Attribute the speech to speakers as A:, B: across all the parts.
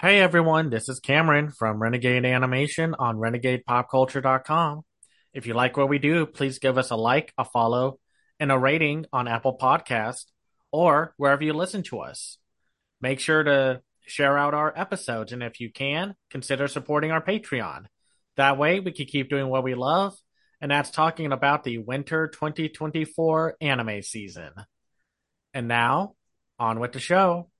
A: Hey everyone, this is Cameron from Renegade Animation on renegadepopculture.com. If you like what we do, please give us a like, a follow, and a rating on Apple Podcast or wherever you listen to us. Make sure to share out our episodes and if you can, consider supporting our Patreon. That way we can keep doing what we love, and that's talking about the winter 2024 anime season. And now, on with the show.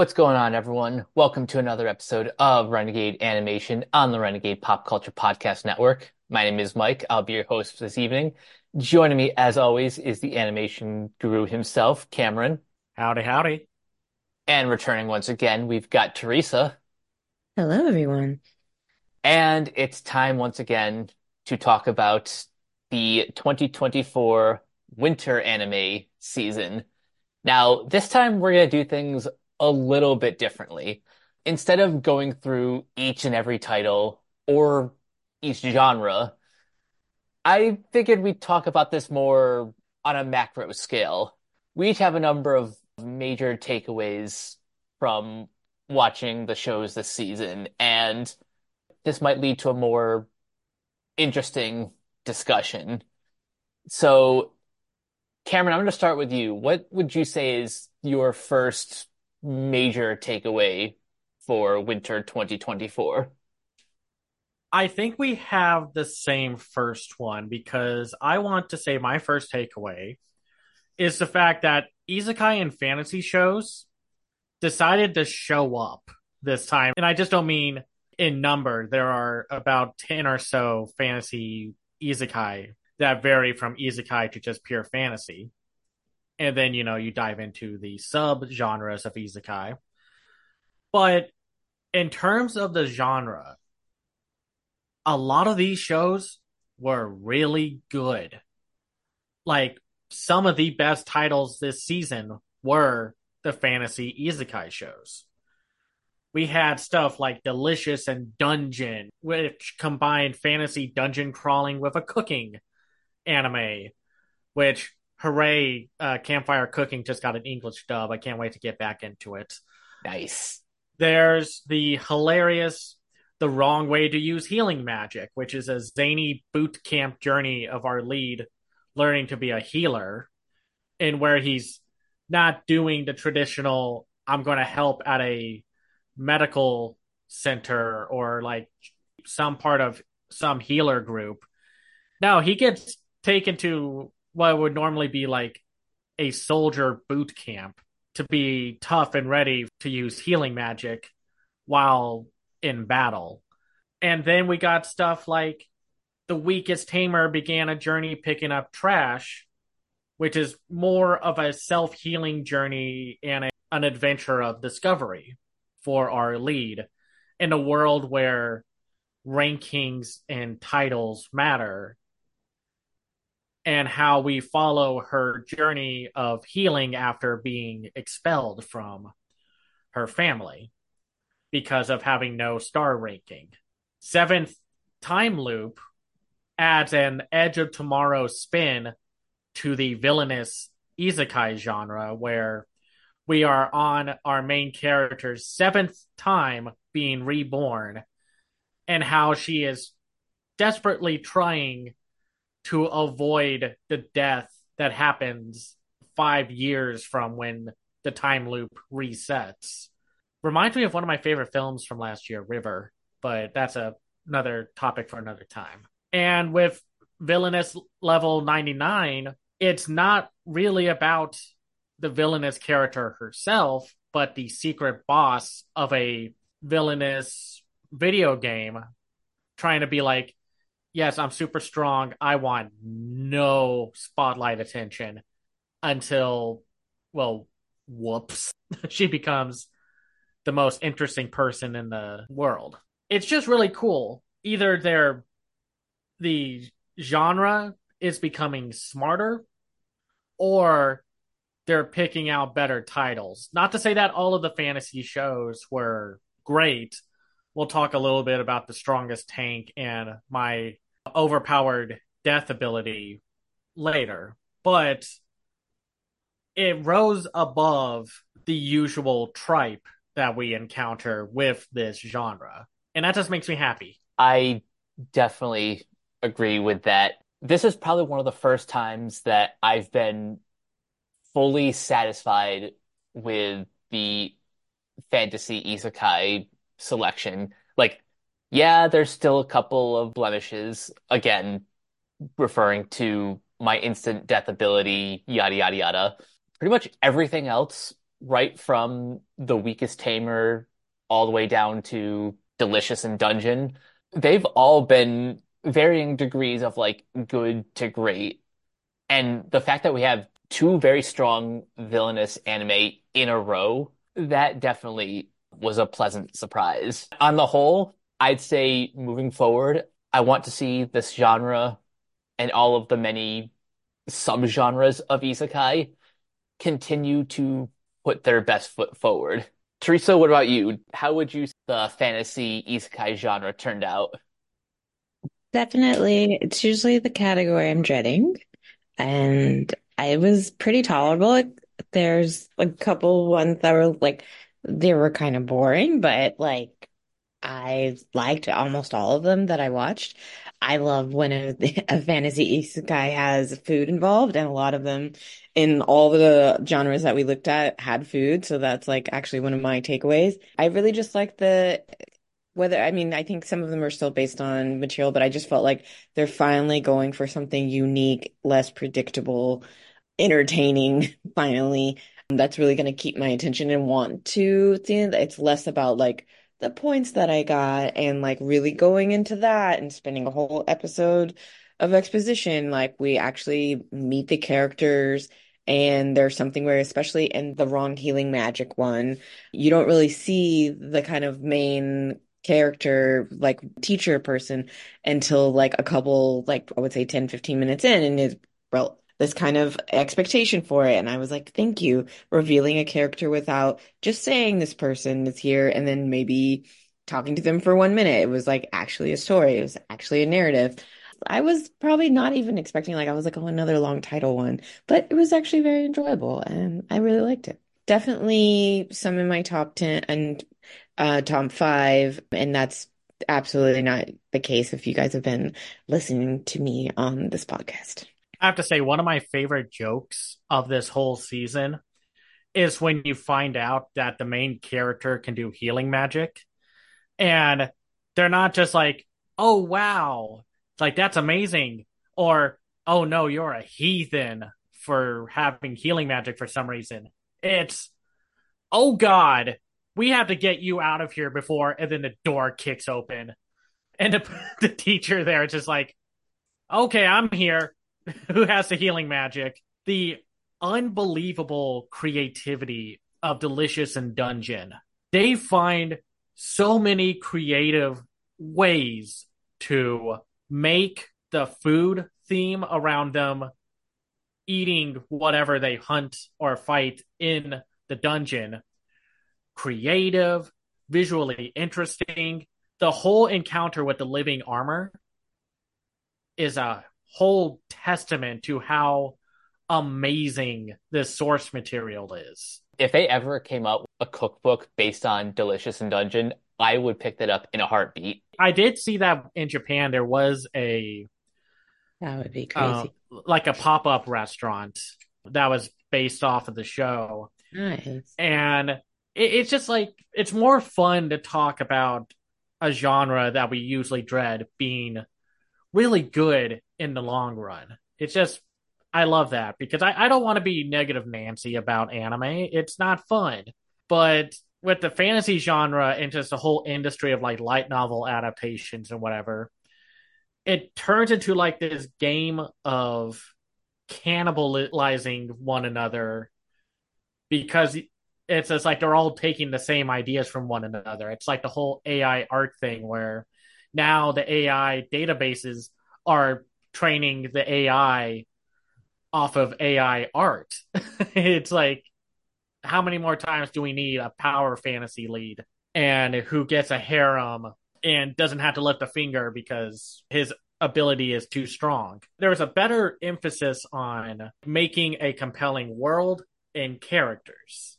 B: What's going on, everyone? Welcome to another episode of Renegade Animation on the Renegade Pop Culture Podcast Network. My name is Mike. I'll be your host this evening. Joining me, as always, is the animation guru himself, Cameron.
A: Howdy, howdy.
B: And returning once again, we've got Teresa.
C: Hello, everyone.
B: And it's time once again to talk about the 2024 winter anime season. Now, this time we're going to do things a little bit differently. Instead of going through each and every title or each genre, I figured we'd talk about this more on a macro scale. We each have a number of major takeaways from watching the shows this season, and this might lead to a more interesting discussion. So, Cameron, I'm going to start with you. What would you say is your first major takeaway for winter 2024?
A: I think we have the same first one because I want to say my first takeaway is the fact that isekai and fantasy shows decided to show up this time. And I just don't mean in number. There are about 10 or so fantasy isekai that vary from isekai to just pure fantasy and then you know you dive into the sub genres of isekai. But in terms of the genre, a lot of these shows were really good. Like some of the best titles this season were the fantasy isekai shows. We had stuff like Delicious in Dungeon, which combined fantasy dungeon crawling with a cooking anime, which hooray, uh, Campfire Cooking just got an English dub. I can't wait to get back into it.
B: Nice.
A: There's the hilarious The Wrong Way to Use Healing Magic, which is a zany boot camp journey of our lead learning to be a healer, and where he's not doing the traditional, I'm going to help at a medical center or like some part of some healer group. No, he gets taken to what would normally be like a soldier boot camp to be tough and ready to use healing magic while in battle. And then we got stuff like the weakest tamer began a journey picking up trash, which is more of a self healing journey and a, an adventure of discovery for our lead in a world where rankings and titles matter and how we follow her journey of healing after being expelled from her family because of having no star ranking. Seventh time loop adds an Edge of Tomorrow spin to the villainous isekai genre where we are on our main character's seventh time being reborn and how she is desperately trying to avoid the death that happens five years from when the time loop resets. Reminds me of one of my favorite films from last year, River, but that's a, another topic for another time. And with villainous level 99, it's not really about the villainous character herself, but the secret boss of a villainous video game trying to be like, yes, I'm super strong. I want no spotlight attention until, well, whoops, she becomes the most interesting person in the world. It's just really cool. Either they're the genre is becoming smarter or they're picking out better titles. Not to say that all of the fantasy shows were great, we'll talk a little bit about the strongest tank and my overpowered death ability later, but it rose above the usual tripe that we encounter with this genre. And that just makes me happy.
B: I definitely agree with that. This is probably one of the first times that I've been fully satisfied with the fantasy isekai selection. Like, yeah, there's still a couple of blemishes. Again, referring to my instant death ability, yada, yada, yada. Pretty much everything else, right from the weakest tamer all the way down to delicious in dungeon, they've all been varying degrees of like good to great. And the fact that we have two very strong villainous anime in a row, that definitely was a pleasant surprise. On the whole, I'd say moving forward, I want to see this genre and all of the many subgenres of isekai continue to put their best foot forward. Teresa, what about you? How would you the fantasy isekai genre turned out?
C: Definitely, it's usually the category I'm dreading, and I was pretty tolerable. There's a couple ones that were like they were kind of boring, but like I liked almost all of them that I watched. I love when a, a fantasy isekai has food involved, and a lot of them in all the genres that we looked at had food. So that's like actually one of my takeaways. I really just like the whether I mean I think some of them are still based on material, but I just felt like they're finally going for something unique, less predictable, entertaining. Finally, that's really going to keep my attention and want to see it. It's less about like the points that I got and like really going into that and spending a whole episode of exposition. Like we actually meet the characters and there's something where, especially in the wrong healing magic one, you don't really see the kind of main character like teacher person until like a couple like I would say 10 15 minutes in and is well this kind of expectation for it. And I was like, thank you, revealing a character without just saying this person is here and then maybe talking to them for one minute. It was like actually a story, it was actually a narrative. I was probably not even expecting, like, I was like, oh, another long title one, but it was actually very enjoyable and I really liked it. Definitely some in my top 10 and uh, top five. And that's absolutely not the case if you guys have been listening to me on this podcast.
A: I have to say, one of my favorite jokes of this whole season is when you find out that the main character can do healing magic. And they're not just like, oh, wow, like that's amazing. Or, oh, no, you're a heathen for having healing magic for some reason. It's, oh, God, we have to get you out of here before. And then the door kicks open. And the, the teacher there is just like, okay, I'm here. who has the healing magic, the unbelievable creativity of Delicious in Dungeon. They find so many creative ways to make the food theme around them eating whatever they hunt or fight in the dungeon creative, visually interesting. The whole encounter with the living armor is a whole testament to how amazing this source material is.
B: If they ever came out a cookbook based on Delicious in Dungeon, I would pick that up in a heartbeat.
A: I did see that in Japan there was a
C: that would be crazy.
A: Uh, like a pop-up restaurant that was based off of the show.
C: Nice.
A: And it, it's just like it's more fun to talk about a genre that we usually dread being really good in the long run. It's just I love that because I, I don't want to be negative Nancy about anime. It's not fun. But with the fantasy genre and just the whole industry of like light novel adaptations and whatever, it turns into like this game of cannibalizing one another because it's just like they're all taking the same ideas from one another. It's like the whole AI art thing where now the AI databases are training the AI off of AI art. it's like, how many more times do we need a power fantasy lead and who gets a harem and doesn't have to lift a finger because his ability is too strong? There's a better emphasis on making a compelling world and characters,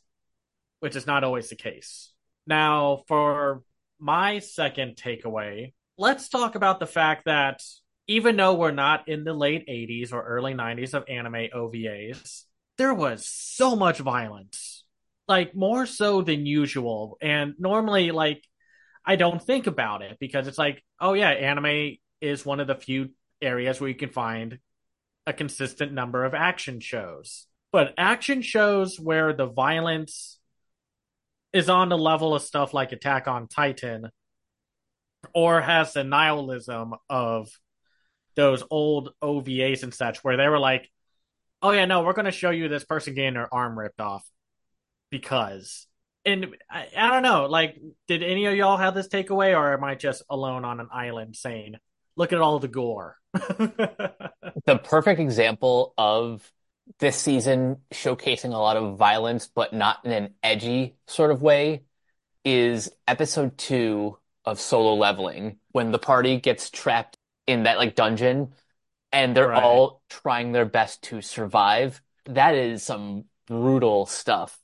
A: which is not always the case Now, for my second takeaway, let's talk about the fact that even though we're not in the late 80s or early 90s of anime OVAs, there was so much violence. Like more so than usual. And normally like I don't think about it because it's like, oh yeah, anime is one of the few areas where you can find a consistent number of action shows. But action shows where the violence is on the level of stuff like Attack on Titan or has the nihilism of those old OVAs and such, where they were like, oh, yeah, no, we're going to show you this person getting their arm ripped off because. And I, I don't know, like, did any of y'all have this takeaway, or am I just alone on an island saying, look at all the gore?
B: the perfect example of this season showcasing a lot of violence, but not in an edgy sort of way, is episode two of Solo Leveling when the party gets trapped in that like dungeon and they're right. all trying their best to survive. That is some brutal stuff,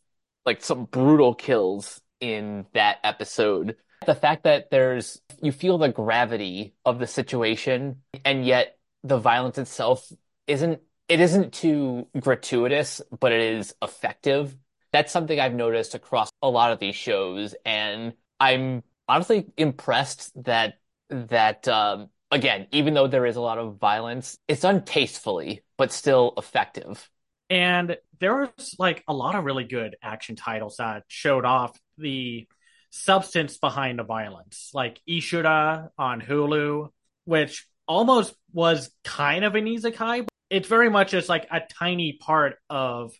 B: like some brutal kills in that episode. The fact that there's, you feel the gravity of the situation and yet the violence itself isn't it isn't too gratuitous, but it is effective. That's something I've noticed across a lot of these shows, and I'm honestly impressed that that um, again, even though there is a lot of violence, it's done tastefully, but still effective.
A: And there was like a lot of really good action titles that showed off the substance behind the violence, like Ishura on Hulu, which almost was kind of an isekai, it's very much just like a tiny part of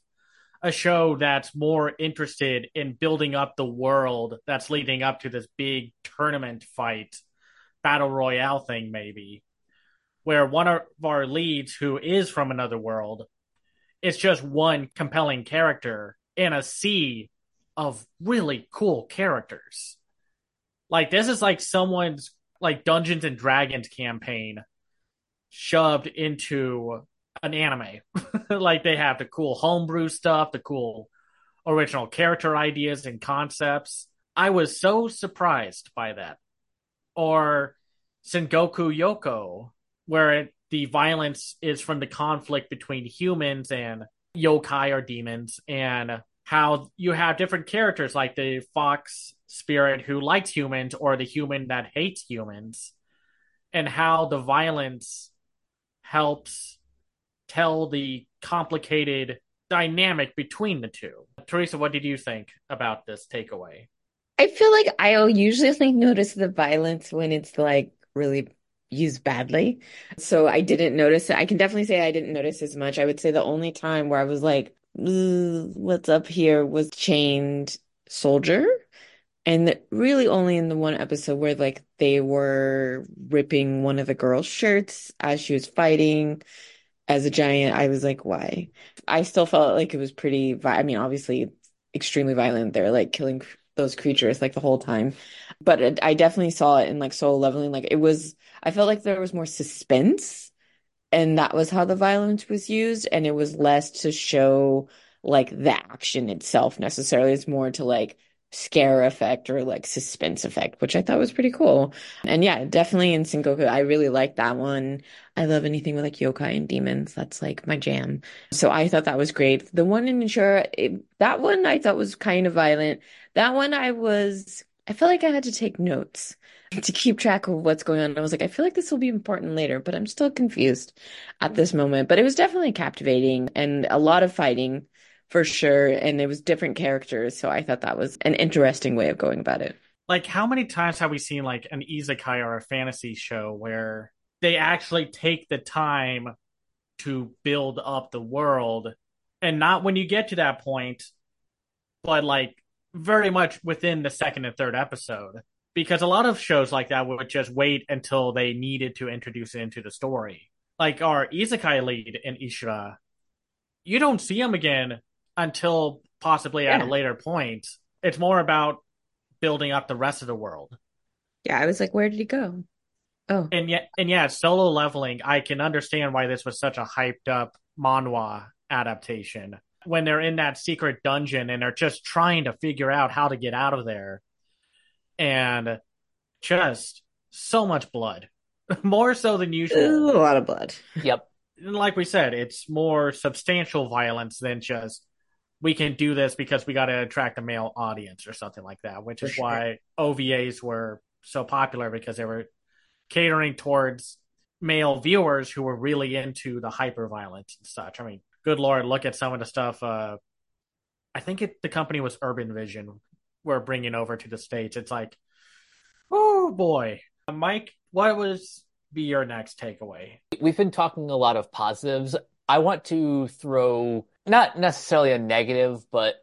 A: a show that's more interested in building up the world that's leading up to this big tournament fight battle royale thing maybe where one of our leads who is from another world is just one compelling character in a sea of really cool characters. Like this is like someone's like dungeons and dragons campaign shoved into an anime. like they have the cool homebrew stuff, the cool original character ideas and concepts. I was so surprised by that. Or Sengoku Yoko, where it, the violence is from the conflict between humans and yokai or demons, and how you have different characters like the fox spirit who likes humans or the human that hates humans, and how the violence helps tell the complicated dynamic between the two. Teresa, what did you think about this takeaway?
C: I feel like I'll usually like notice the violence when it's like really used badly. So I didn't notice it. I can definitely say I didn't notice as much. I would say the only time where I was like, what's up here was chained soldier. And really only in the one episode where like they were ripping one of the girls' shirts as she was fighting as a giant, I was like, why? I still felt like it was pretty, I mean, obviously extremely violent. They're like killing those creatures like the whole time. But it, I definitely saw it in like Solo Leveling. Like it was, I felt like there was more suspense and that was how the violence was used. And it was less to show like the action itself necessarily. It's more to like scare effect or like suspense effect, which I thought was pretty cool. And yeah, definitely in Sengoku, I really like that one. I love anything with like yokai and demons. That's like my jam. So I thought that was great. The one in Ishura, it, that one I thought was kind of violent. That one I was, I felt like I had to take notes to keep track of what's going on. I was like, I feel like this will be important later, but I'm still confused at this moment. But it was definitely captivating and a lot of fighting for sure. And it was different characters. So I thought that was an interesting way of going about it.
A: Like, how many times have we seen like an isekai or a fantasy show where they actually take the time to build up the world and not when you get to that point, but like very much within the second and third episode? Because a lot of shows like that would just wait until they needed to introduce it into the story. Like our isekai lead in Ishura, you don't see him again until possibly yeah. at a later point. It's more about building up the rest of the world.
C: Yeah, I was like, where did he go? Oh.
A: And yet and yeah, solo leveling, I can understand why this was such a hyped up manhwa adaptation. When they're in that secret dungeon and they're just trying to figure out how to get out of there. and just so much blood, more so than usual.
C: Ooh, a lot of blood.
B: Yep.
A: And like we said, it's more substantial violence than just we can do this because we got to attract a male audience or something like that, which
C: For
A: is
C: sure.
A: why OVAs were so popular because they were catering towards male viewers who were really into the hyper violence and such. I mean, good lord, look at some of the stuff. Uh, I think it the company was Urban Vision. We're bringing over to the states. It's like, oh boy, Mike, what was be your next takeaway?
B: We've been talking a lot of positives. I want to throw not necessarily a negative, but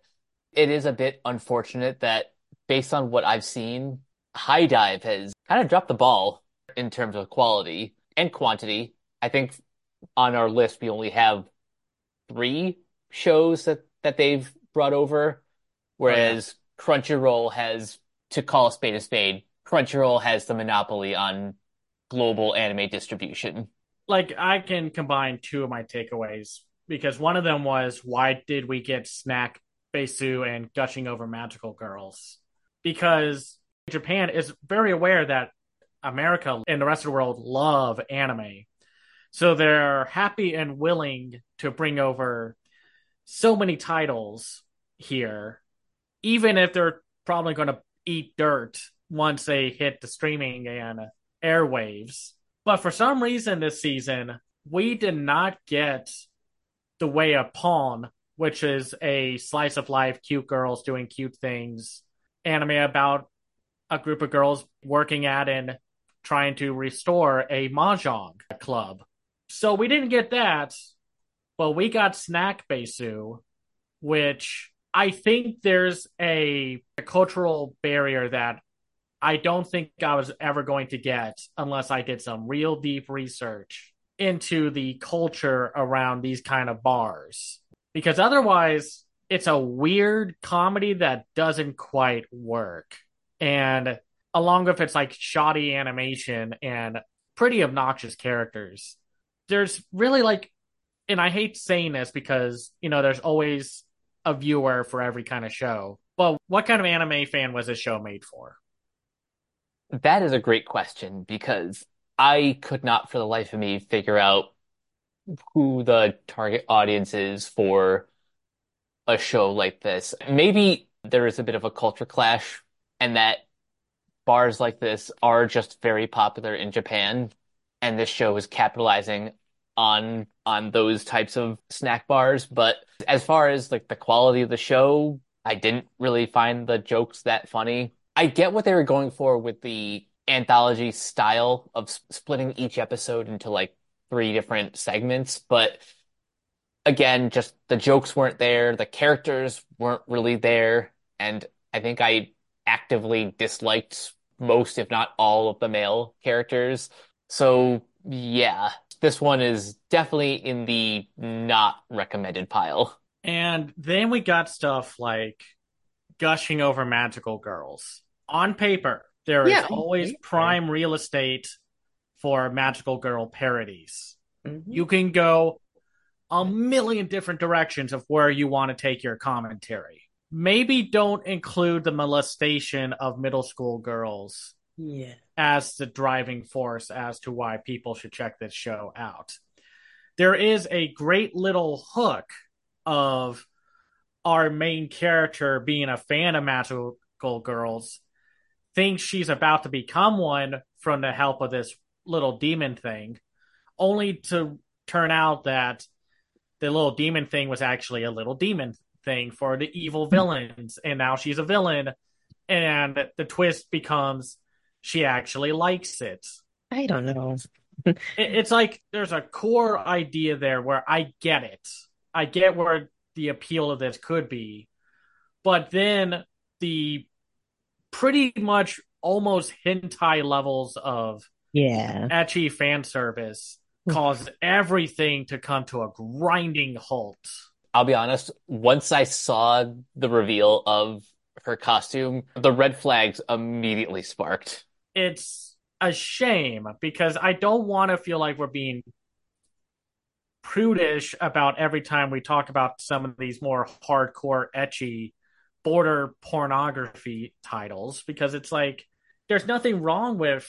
B: it is a bit unfortunate that based on what I've seen, HIDIVE has kind of dropped the ball in terms of quality and quantity. I think on our list we only have three shows that, that they've brought over, oh, whereas Crunchyroll has, to call a spade a spade, Crunchyroll has the monopoly on global anime distribution.
A: Like I can combine two of my takeaways because one of them was why did we get Snack Basue and gushing over magical girls? Because Japan is very aware that America and the rest of the world love anime. So they're happy and willing to bring over so many titles here, even if they're probably going to eat dirt once they hit the streaming and airwaves. But for some reason this season, we did not get the way of Pon, which is a slice of life, cute girls doing cute things, anime about a group of girls working at and trying to restore a mahjong club. So we didn't get that, but we got Snack Basue, which I think there's a, a cultural barrier that I don't think I was ever going to get unless I did some real deep research into the culture around these kind of bars. Because otherwise, it's a weird comedy that doesn't quite work. And along with its like shoddy animation and pretty obnoxious characters, there's really like, and I hate saying this because, you know, there's always a viewer for every kind of show. But what kind of anime fan was this show made for?
B: That is a great question because I could not for the life of me figure out who the target audience is for a show like this. Maybe there is a bit of a culture clash and that bars like this are just very popular in Japan and this show is capitalizing on on those types of snack bars. But as far as like the quality of the show, I didn't really find the jokes that funny. I get what they were going for with the anthology style of s- splitting each episode into like three different segments, but again, just the jokes weren't there, the characters weren't really there, and I think I actively disliked most, if not all, of the male characters. So yeah, this one is definitely in the not recommended pile.
A: And then we got stuff like gushing over magical girls. On paper, there is
C: Yeah, on
A: always
C: paper.
A: prime real estate for magical girl parodies.
C: Mhm.
A: You can go a million different directions of where you want to take your commentary. Maybe don't include the molestation of middle school girls
C: Yeah.
A: as the driving force as to why people should check this show out. There is a great little hook of our main character being a fan of magical girls, thinks she's about to become one from the help of this little demon thing, only to turn out that the little demon thing was actually a little demon thing for the evil hmm. villains, and now she's a villain, and the twist becomes she actually likes it.
C: I don't know.
A: It- It's like there's a core idea there where I get it. I get where the appeal of this could be. But then the pretty much almost hentai levels of
C: Yeah.
A: ecchi fan service caused everything to come to a grinding halt.
B: I'll be honest, once I saw the reveal of her costume, the red flags immediately sparked.
A: It's a shame because I don't want to feel like we're being prudish about every time we talk about some of these more hardcore ecchi border pornography titles because it's like there's nothing wrong with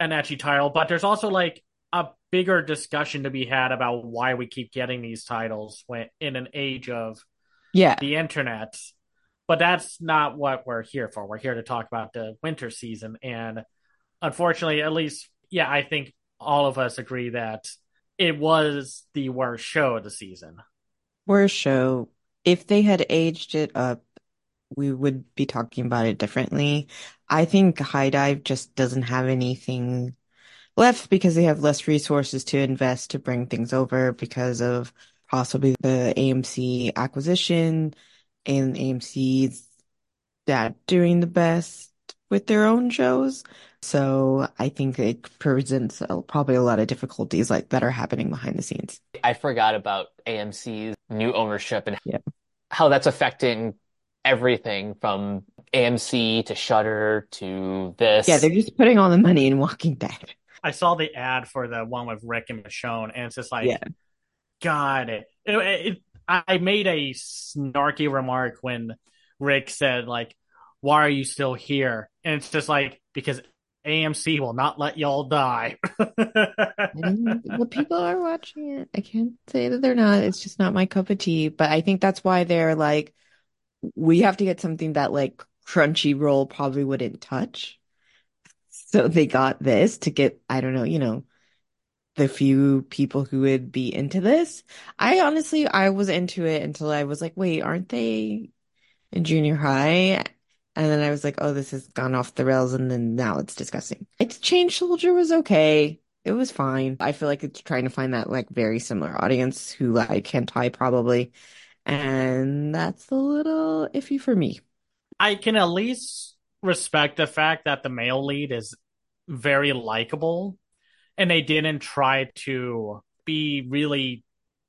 A: an ecchi title, but there's also like a bigger discussion to be had about why we keep getting these titles when in an age of
C: Yeah.
A: the internet. But that's not what we're here for. We're here to talk about the winter season. And unfortunately, at least, yeah, I think all of us agree that it was the worst show of the season.
C: Worst show. If they had aged it up, we would be talking about it differently. I think HIDIVE just doesn't have anything left because they have less resources to invest to bring things over because of possibly the AMC acquisition and AMC's that doing the best with their own shows. So I think it presents a- probably a lot of difficulties like that are happening behind the scenes.
B: I forgot about AMC's new ownership and
C: Yeah.
B: how that's affecting everything from AMC to Shudder to this.
C: Yeah, they're just putting all the money in Walking Dead.
A: I saw the ad for the one with Rick and Michonne, and it's just like,
C: Yeah.
A: God, it, it, it, I made a snarky remark when Rick said, like, why are you still here? And it's just like, because AMC will not let y'all die.
C: And the people are watching it. I can't say that they're not. It's just not my cup of tea. But I think that's why they're like, we have to get something that like Crunchyroll probably wouldn't touch. So they got this to get, I don't know, you know, the few people who would be into this. I honestly, I was into it until I was like, wait, aren't they in junior high? And then I was like, oh, this has gone off the rails. And then now it's disgusting. It's Chained Soldier was okay. It was fine. I feel like it's trying to find that like very similar audience who like hentai probably. And that's a little iffy for me.
A: I can at least respect the fact that the male lead is very likable and they didn't try to be really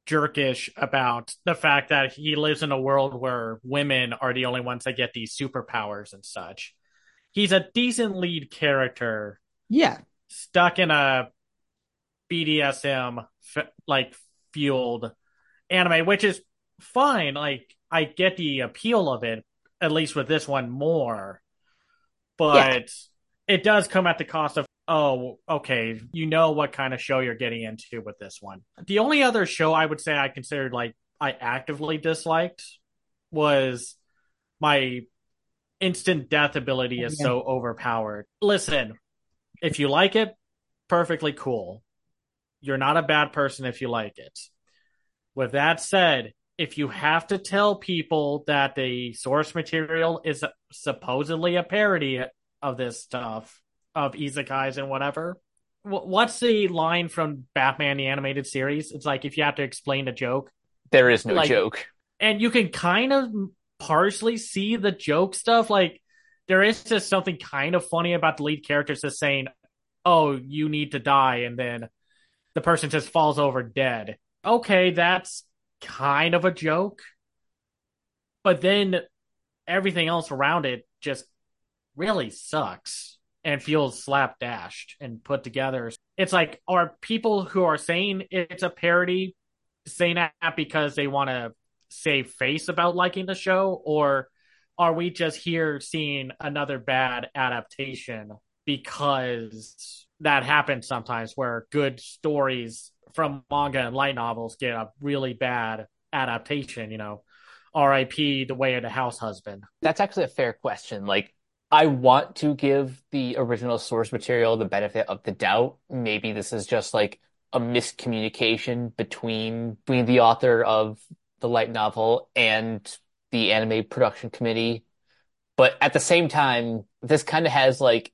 A: jerkish about the fact that he lives in a world where women are the only ones that get these superpowers and such. He's a decent lead character
C: Yeah.
A: stuck in a BDSM like fueled anime, which is fine. Like I get the appeal of it, at least with this one more, but it does come at the cost of oh, okay, you know what kind of show you're getting into with this one. The only other show I would say I considered like I actively disliked was my instant death ability is
C: Yeah.
A: so overpowered. Listen, if you like it, perfectly cool. You're not a bad person if you like it. With that said, if you have to tell people that the source material is supposedly a parody of this stuff, of isekais and whatever, what's the line from Batman the animated series? It's like if you have to explain a joke,
B: There is no
A: Like-
B: joke.
A: and you can kind of partially see the joke stuff. Like there is just something kind of funny about the lead characters just saying, "Oh, you need to die," and then the person just falls over dead. Okay, that's kind of a joke, but then everything else around it just really sucks and feels slapdashed and put together. It's like, are people who are saying it's a parody saying that because they want to save face about liking the show, or are we just here seeing another bad adaptation because that happens sometimes where good stories from manga and light novels get a really bad adaptation, you know, RIP The Way of the House Husband.
B: That's actually a fair question. Like, I want to give the original source material the benefit of the doubt. Maybe this is just like a miscommunication between between the author of the light novel and the anime production committee. But at the same time, this kind of has like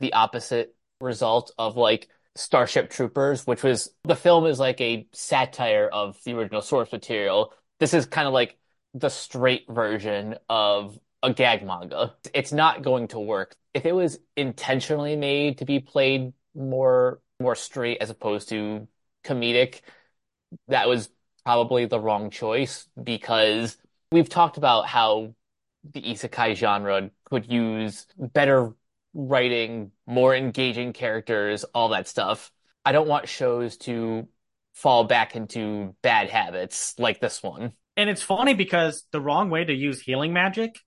B: the opposite result of like Starship Troopers, which was the film is like a satire of the original source material. This is kind of like the straight version of a gag manga. It's not going to work. If it was intentionally made to be played more more straight as opposed to comedic, that was probably the wrong choice because we've talked about how the isekai genre could use better writing, more engaging characters, all that stuff. I don't want shows to fall back into bad habits like this one.
A: And it's funny because the wrong way to use healing magic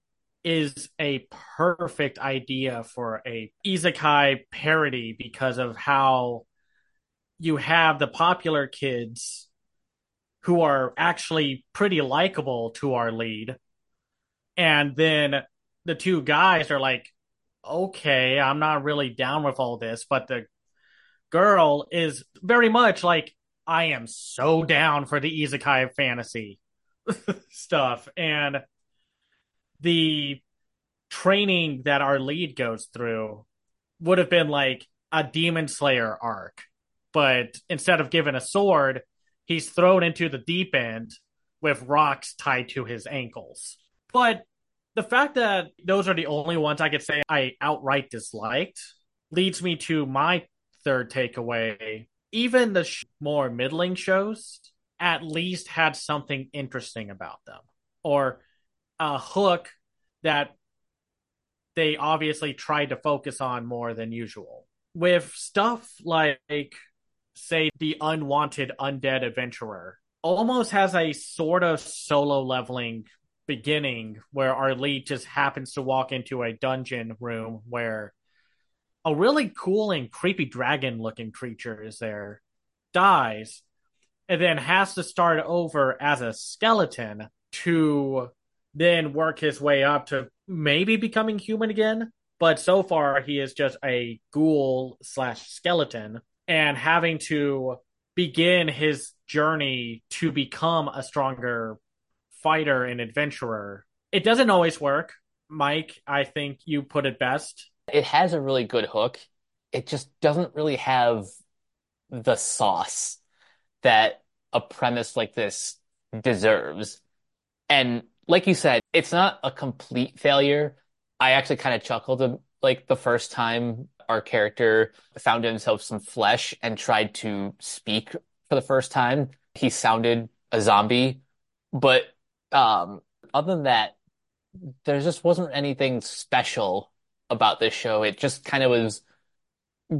A: is a perfect idea for a isekai parody because of how you have the popular kids who are actually pretty likable to our lead and then the two guys are like okay i'm not really down with all this but the girl is very much like i am so down for the isekai fantasy stuff. And the training that our lead goes through would have been like a demon slayer arc but instead of given a sword he's thrown into the deep end with rocks tied to his ankles. But the fact that those are the only ones i could say i outright disliked leads me to my third takeaway even the sh- more middling shows at least had something interesting about them or a hook that they obviously tried to focus on more than usual. With stuff like, say, the unwanted undead adventurer, almost has a sort of solo leveling beginning where our lead just happens to walk into a dungeon room where a really cool and creepy dragon looking creature is there, dies, and then has to start over as a skeleton to then work his way up to maybe becoming human again. But so far, he is just a ghoul slash skeleton and having to begin his journey to become a stronger fighter and adventurer. It doesn't always work. Mike, I think you put it best.
B: It has a really good hook. It just doesn't really have the sauce that a premise like this deserves. And like you said, it's not a complete failure. I actually kind of chuckled like the first time our character found himself some flesh and tried to speak for the first time. He sounded a zombie, but um, other than that, there just wasn't anything special about this show. It just kind of was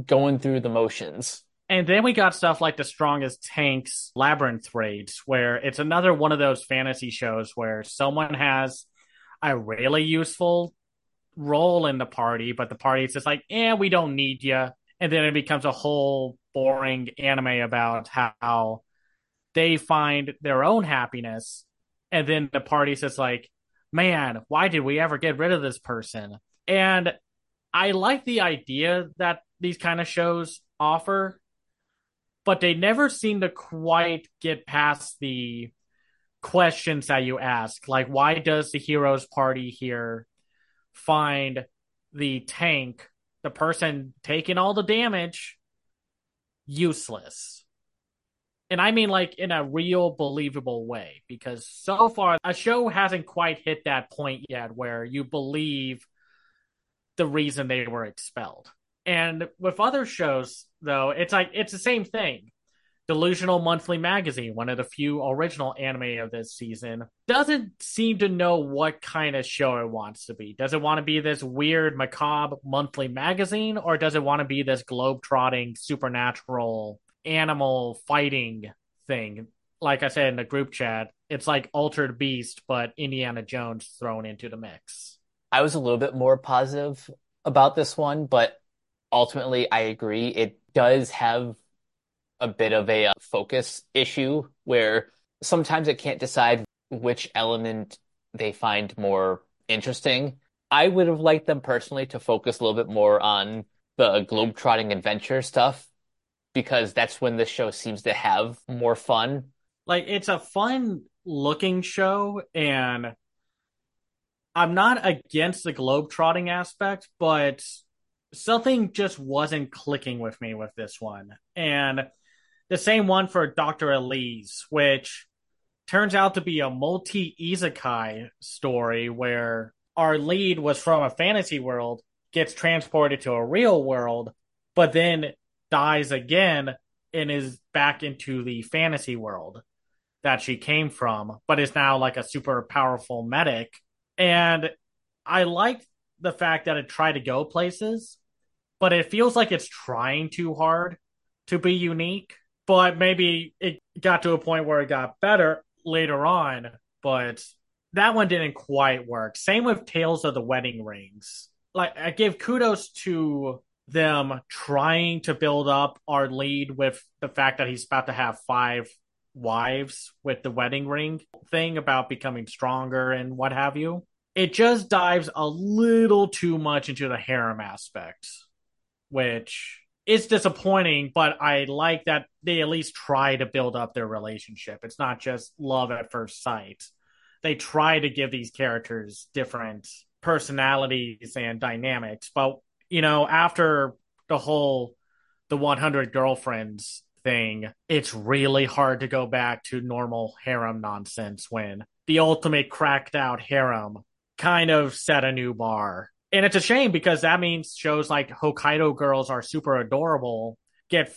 B: going through the motions.
A: And then we got stuff like the strongest tanks labyrinth raids, where it's another one of those fantasy shows where someone has a really useful role in the party, but the party is just like, eh, we don't need you. And then it becomes a whole boring anime about how they find their own happiness. And then the party's just like, man, why did we ever get rid of this person? And I like the idea that these kind of shows offer but they never seem to quite get past the questions that you ask. Like, why does the hero's party here find the tank, the person taking all the damage, useless? And I mean, like, in a real, believable way, because so far, a show hasn't quite hit that point yet where you believe the reason they were expelled. And with other shows, though, it's like it's the same thing. Delusional Monthly Magazine, one of the few original anime of this season, doesn't seem to know what kind of show it wants to be. Does it want to be this weird, macabre monthly magazine, or does it want to be this globe-trotting, supernatural, animal fighting thing? Like I said in the group chat, it's like Altered Beast, but Indiana Jones thrown into the mix.
B: I was a little bit more positive about this one, but ultimately, I agree. It does have a bit of a uh, focus issue where sometimes it can't decide which element they find more interesting. I would have liked them personally to focus a little bit more on the globetrotting adventure stuff because that's when the show seems to have more fun.
A: Like it's a fun looking show and I'm not against the globetrotting aspect, but something just wasn't clicking with me with this one. And the same one for Dr. Elise, which turns out to be a multi isekai story where our lead was from a fantasy world, gets transported to a real world, but then dies again and is back into the fantasy world that she came from, but is now like a super powerful medic. And I like the fact that it tried to go places, but it feels like it's trying too hard to be unique. But maybe it got to a point where it got better later on. But that one didn't quite work. Same with Tales of the Wedding Rings. Like I give kudos to them trying to build up our lead with the fact that he's about to have five wives with the wedding ring thing about becoming stronger and what have you. It just dives a little too much into the harem aspect, which is disappointing, but I like that they at least try to build up their relationship. It's not just love at first sight. They try to give these characters different personalities and dynamics. But, you know, after the whole the 100 girlfriends thing, it's really hard to go back to normal harem nonsense when the ultimate cracked out harem kind of set a new bar. And it's a shame because that means shows like Hokkaido Girls are super adorable get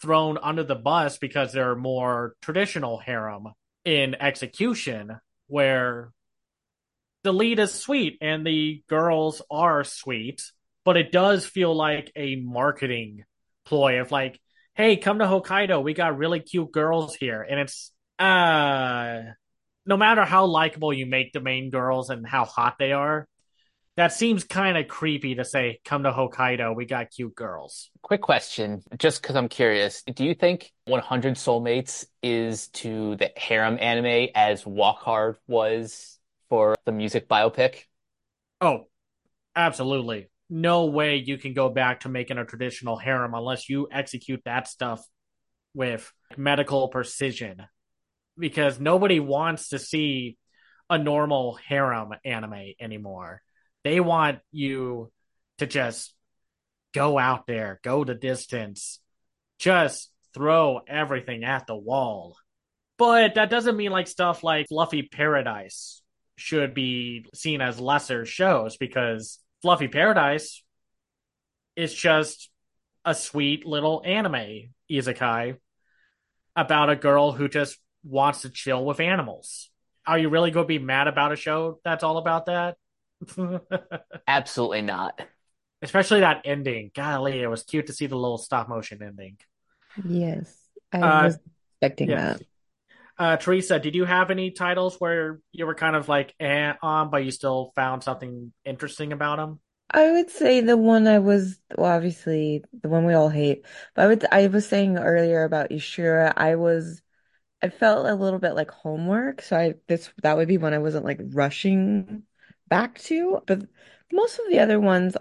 A: thrown under the bus because they're more traditional harem in execution, where the lead is sweet and the girls are sweet, but it does feel like a marketing ploy of like, hey, come to Hokkaido. We got really cute girls here. And it's uh no matter how likable you make the main girls and how hot they are, that seems kind of creepy to say, come to Hokkaido. We got cute girls.
B: Quick question, just because I'm curious. Do you think 100 Soulmates is to the harem anime as Walk Hard was for the music biopic?
A: Oh, absolutely no way you can go back to making a traditional harem unless you execute that stuff with medical precision because nobody wants to see a normal harem anime anymore. They want you to just go out there, go the distance, just throw everything at the wall. But that doesn't mean like stuff like Fluffy Paradise should be seen as lesser shows because Fluffy Paradise is just a sweet little anime isekai about a girl who just wants to chill with animals. Are you really going to be mad about a show that's all about that?
B: Absolutely not.
A: Especially that ending. Golly, it was cute to see the little stop motion ending.
C: Yes, I uh, was expecting yeah. that.
A: Uh, Teresa, did you have any titles where you were kind of like eh, on, but you still found something interesting about them?
C: I would say the one I was, well, obviously the one we all hate, but I would, I was saying earlier about Ishura, I was, I felt a little bit like homework. So I, this, that would be one I wasn't like rushing back to. But most of the other ones,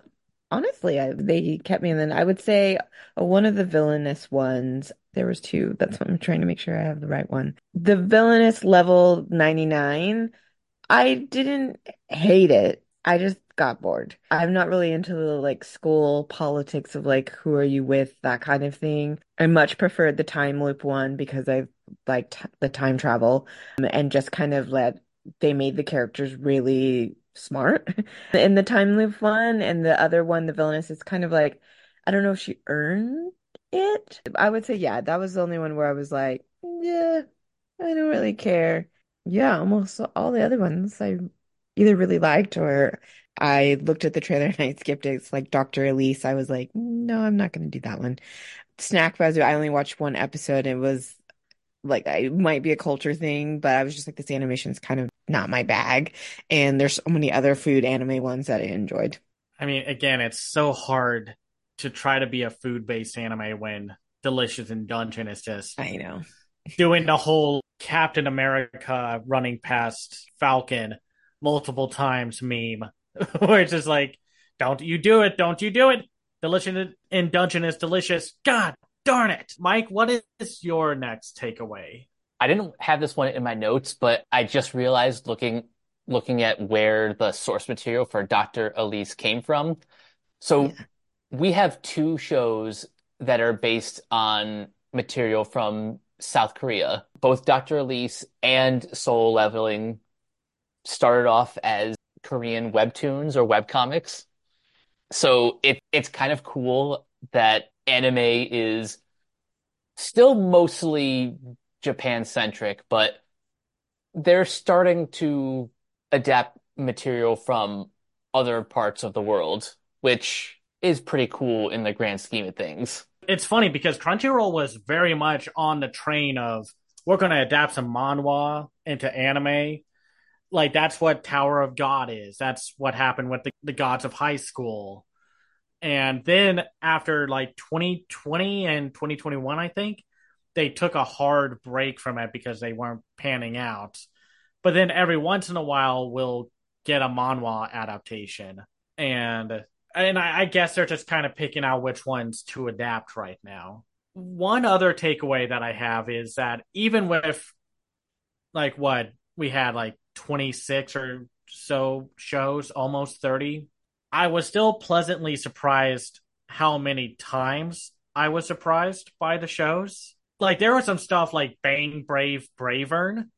C: honestly, I, they kept me in. Then I would say uh, one of the villainous ones, there was two. That's what I'm trying to make sure I have the right one. The villainous level 99, I didn't hate it. I just got bored. I'm not really into the like school politics of like who are you with, that kind of thing. I much preferred the time loop one because I liked the time travel and just kind of let they made the characters really smart in the time loop one and the other one the villainess is kind of like I don't know if she earned it. I would say yeah, that was the only one where I was like, yeah, I don't really care. Yeah, almost all the other ones I either really liked or I looked at the trailer and I skipped it. It's like Dr. Elise. I was like, no, I'm not going to do that one. Snack Basue, I only watched one episode. It was like, it might be a culture thing, but I was just like, this animation is kind of not my bag. And there's so many other food anime ones that I enjoyed.
A: I mean, again, it's so hard to try to be a food based anime when Delicious in Dungeon is just.
C: I know.
A: Doing the whole Captain America running past Falcon multiple times meme where it's just like, don't you do it, don't you do it. Delicious in Dungeon is delicious. God darn it. Mike, what is your next takeaway?
B: I didn't have this one in my notes, but I just realized looking looking at where the source material for Dr. Elise came from. So yeah. we have two shows that are based on material from South Korea. Both Dr. Elise and Solo Leveling started off as Korean webtoons or webcomics. So it it's kind of cool that anime is still mostly Japan centric, but they're starting to adapt material from other parts of the world, which is pretty cool in the grand scheme of things.
A: It's funny because Crunchyroll was very much on the train of we're going to adapt some manhwa into anime like that's what Tower of God is. That's what happened with the, the gods of high school. And then after like 2020 and 2021, I think they took a hard break from it because they weren't panning out. But then every once in a while, we'll get a manhwa adaptation, and and I, I guess they're just kind of picking out which ones to adapt right now. One other takeaway that I have is that even with like what we had like 26 or so shows, almost 30, I was still pleasantly surprised how many times I was surprised by the shows. Like there was some stuff like Bang Brave Bravern,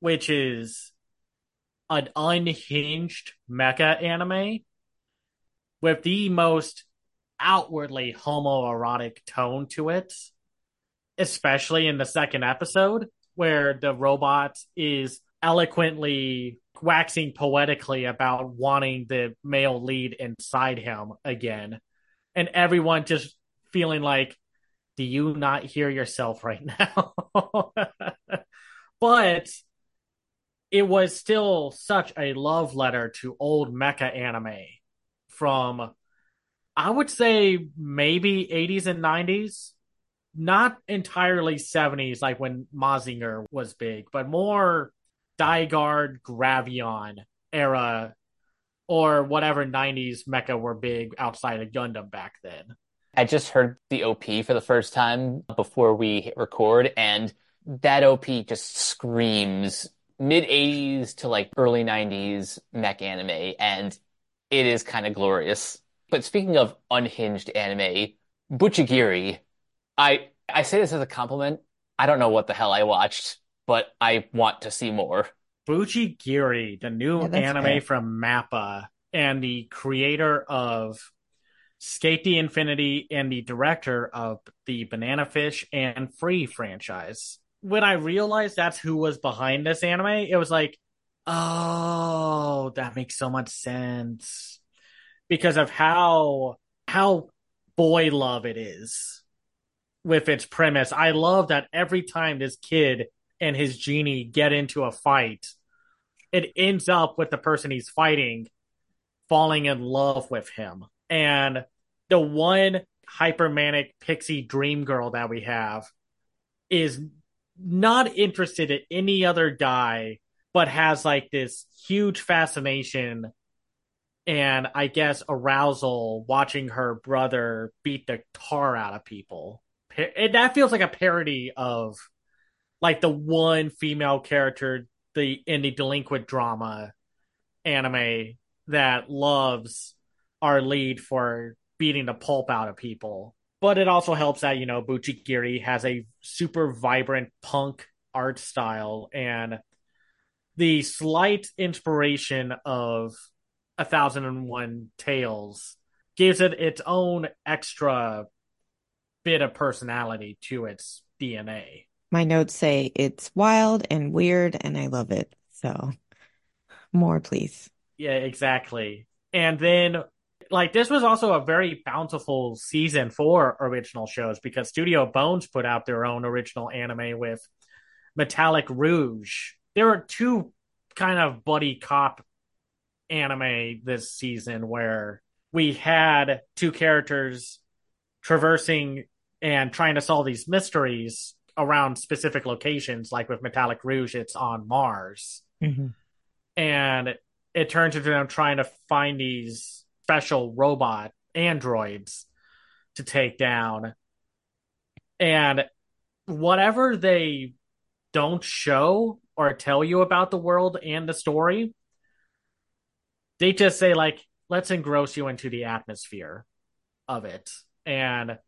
A: which is an unhinged mecha anime with the most outwardly homoerotic tone to it, especially in the second episode where the robot is eloquently waxing poetically about wanting the male lead inside him again. And everyone just feeling like, do you not hear yourself right now? but it was still such a love letter to old mecha anime from, I would say, maybe 80s and 90s. Not entirely 70s, like when Mazinger was big, but more Dai-Guard Gravion era or whatever 90s mecha were big outside of Gundam back then.
B: I just heard the OP for the first time before we hit record, and that OP just screams mid 80s to like early 90s mech anime, and it is kind of glorious. But speaking of unhinged anime, Buchigiri, I I say this as a compliment. I don't know what the hell I watched, but I want to see more.
A: Buchigiri, the new yeah, anime fair. from Mappa, and the creator of Skate the Infinity and the director of the Banana Fish and Free franchise. When I realized that's who was behind this anime, it was like, oh, that makes so much sense because of how how boy love it is with its premise. I love that every time this kid and his genie get into a fight, it ends up with the person he's fighting falling in love with him. And the one hypermanic pixie dream girl that we have is not interested in any other guy, but has like this huge fascination and I guess arousal watching her brother beat the tar out of people. It, that feels like a parody of like the one female character the in the delinquent drama anime that loves our lead for beating the pulp out of people. But it also helps that, you know, Buchigiri has a super vibrant punk art style and the slight inspiration of A Thousand and One Tales gives it its own extra bit of personality to its DNA
C: my notes say it's wild and weird and I love it. So more, please.
A: Yeah, exactly. And then like this was also a very bountiful season for original shows because Studio Bones put out their own original anime with Metallic Rouge. There were two kind of buddy cop anime this season where we had two characters traversing and trying to solve these mysteries around specific locations, like with Metallic Rouge, it's on Mars. Mm-hmm. And it turns into them trying to find these special robot androids to take down. And whatever they don't show or tell you about the world and the story, they just say, like, let's engross you into the atmosphere of it. And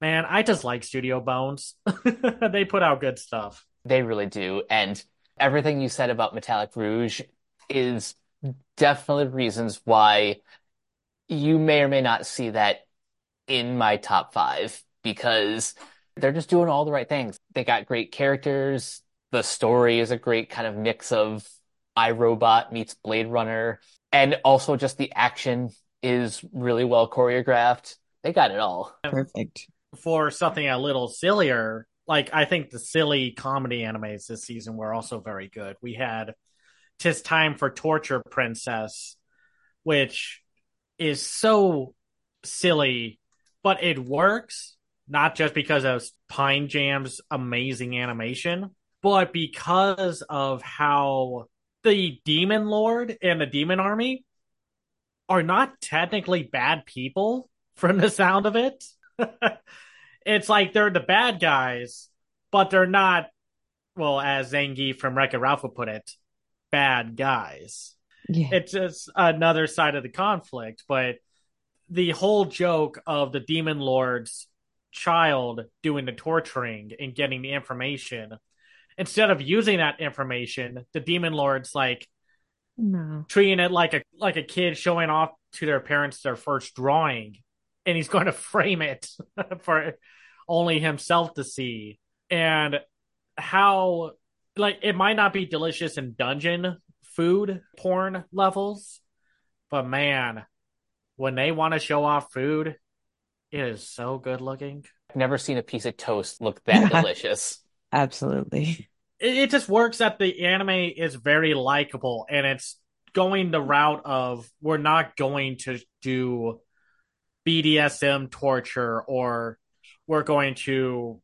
A: Man, I just like Studio Bones. they put out good stuff.
B: They really do. And everything you said about Metallic Rouge is definitely reasons why you may or may not see that in my top five because they're just doing all the right things. They got great characters. The story is a great kind of mix of iRobot meets Blade Runner. And also just the action is really well choreographed. They got it all.
C: Perfect
A: for something a little sillier, like I think the silly comedy animes this season were also very good. We had tis time for torture princess which is so silly but it works not just because of pine jam's amazing animation but because of how the demon lord and the demon army are not technically bad people from the sound of it. It's like they're the bad guys but they're not well, as Zangief from Wreck Ralph would put it, bad guys.
C: Yeah.
A: It's just another side of the conflict, but the whole joke of the demon lord's child doing the torturing and getting the information instead of using that information the demon lord's like
C: No.
A: treating it like a like a kid showing off to their parents their first drawing and he's going to frame it for only himself to see and how like it might not be delicious in dungeon food porn levels but man when they want to show off food it is so good looking
B: I've never seen a piece of toast look that delicious.
C: Absolutely.
A: it, it just works that the anime is very likable and it's going the route of we're not going to do BDSM torture or we're going to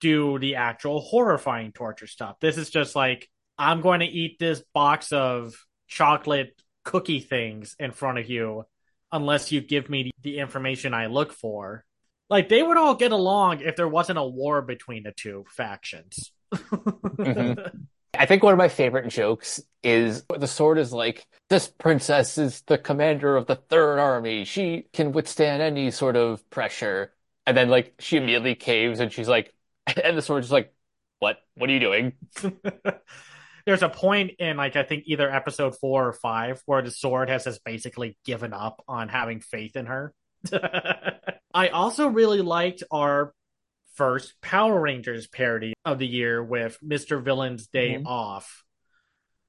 A: do the actual horrifying torture stuff. This is just like I'm going to eat this box of chocolate cookie things in front of you unless you give me the information I look for. Like they would all get along if there wasn't a war between the two factions.
B: Mhm. I think one of my favorite jokes is the sword is like, this princess is the commander of the third army. She can withstand any sort of pressure. And then like she immediately caves and she's like, and the sword's just like, what? What are you doing?
A: There's a point in like I think either episode four or five where the sword has just basically given up on having faith in her. I also really liked our first Power Rangers parody of the year with Mr. Villain's Day
C: Mhm.
A: Off,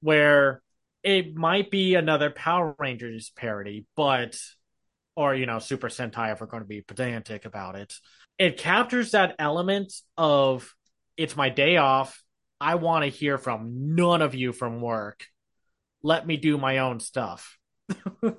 A: where it might be another Power Rangers parody, but or you know Super Sentai if we're going to be pedantic about it. It captures that element of it's my day off. I want to hear from none of you from work. Let me do my own stuff.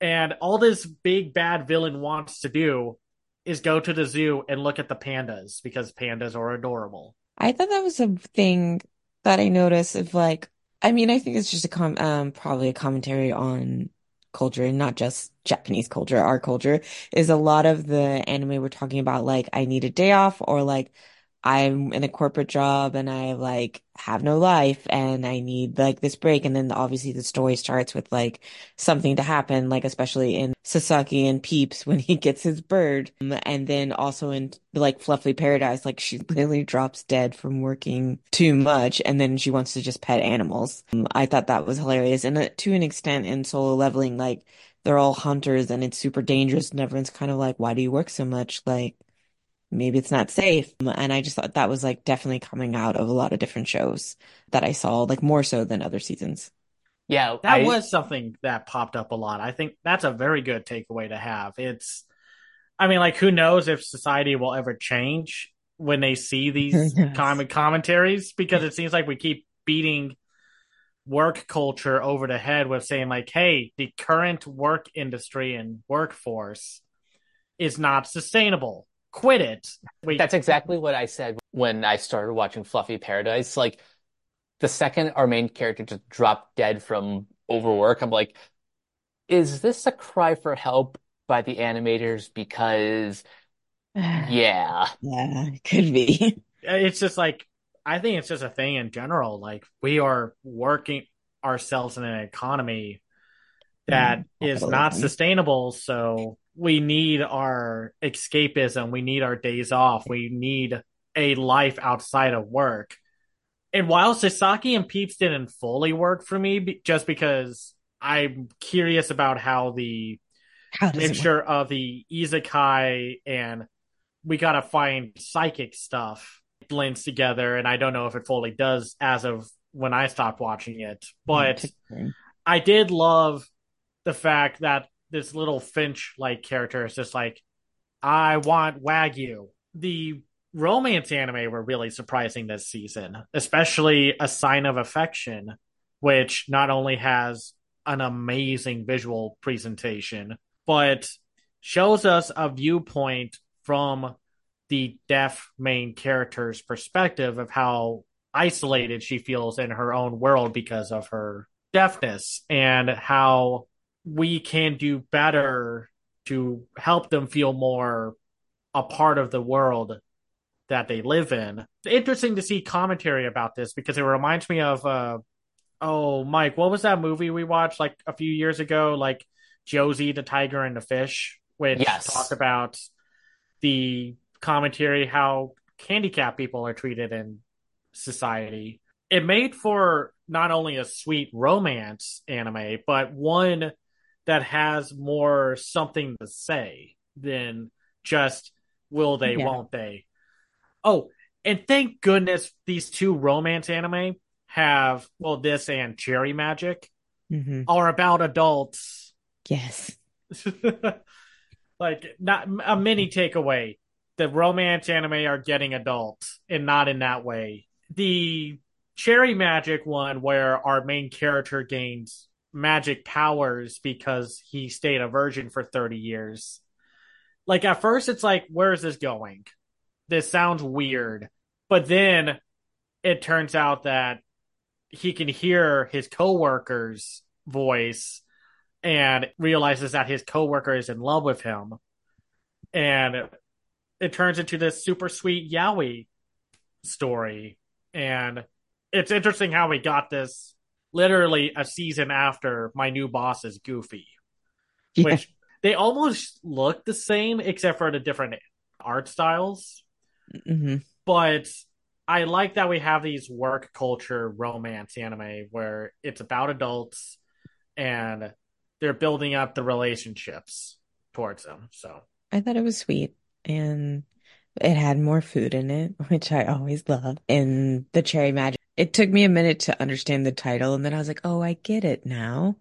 A: and all this big bad villain wants to do is go to the zoo and look at the pandas because pandas are adorable.
C: I thought that was a thing that I noticed of like, I mean, I think it's just a com um probably a commentary on culture not just Japanese culture, our culture, is a lot of the anime we're talking about like I need a day off or like I'm in a corporate job and I like have no life and I need like this break. And then obviously the story starts with like something to happen, like especially in Sasaki and Peeps when he gets his bird. Um, And then also in like Fluffy Paradise, like she literally drops dead from working too much and then she wants to just pet animals. Um, I thought that was hilarious. And uh, to an extent in Solo Leveling, like they're all hunters and it's super dangerous and everyone's kind of like, why do you work so much? Like, maybe it's not safe. And I just thought that was like definitely coming out of a lot of different shows that I saw, like more so than other seasons.
B: Yeah,
A: That
B: I,
A: was something that popped up a lot. I think that's a very good takeaway to have. It's, I mean, like, who knows if society will ever change when they see these
C: Yes.
A: comic commentaries because it seems like we keep beating work culture over the head with saying, like, hey, the current work industry and workforce is not sustainable. Quit it. We,
B: That's exactly what I said when I started watching Fluffy Paradise. Like the second our main character just dropped dead from overwork, I'm like, is this a cry for help by the animators? Because yeah,
C: Yeah, it could be.
A: it's just like I think it's just a thing in general. Like we are working ourselves in an economy that
C: Mm,
A: is not sustainable. So we need our escapism. We need our days off. We need a life outside of work. And while Sasaki and Peeps didn't fully work for me, just because I'm curious about how the
C: How does it work?
A: mixture of the isekai and we gotta find psychic stuff blends together and i don't know if it fully does as of when i stopped watching it but i did love the fact that this little finch like character is just like i want wagyu. The romance anime were really surprising this season, especially A Sign of Affection, which not only has an amazing visual presentation, but shows us a viewpoint from the deaf main character's perspective of how isolated she feels in her own world because of her deafness and how we can do better to help them feel more a part of the world that they live in. It's interesting to see commentary about this because it reminds me of uh oh Mike, what was that movie we watched like a few years ago like Josie the Tiger and the Fish which
B: Yes.
A: talked about the commentary how handicapped people are treated in society. It made for not only a sweet romance anime, but one that has more something to say than just will they,
C: Yeah.
A: won't they. Oh, and thank goodness these two romance anime have, well, this and Cherry Magic
C: hmm
A: are about adults.
C: Yes.
A: like not a mini takeaway the romance anime are getting adults and not in that way the cherry magic one where our main character gains magic powers because he stayed a virgin for 30 years like at first it's like where is this going this sounds weird but then it turns out that he can hear his coworker's voice and realizes that his coworker is in love with him. And it turns into this super sweet yaoi story. And it's interesting how we got this literally a season after my new boss is Goofy,
C: Yeah.
A: which they almost look the same except for the different art styles.
C: hmm
A: But I like that we have these work culture romance anime where it's about adults and they're building up the relationships towards them. So
C: I thought it was sweet and it had more food in it, which I always love. And the cherry magic. It took me a minute to understand the title, and then I was like, oh, I get it now.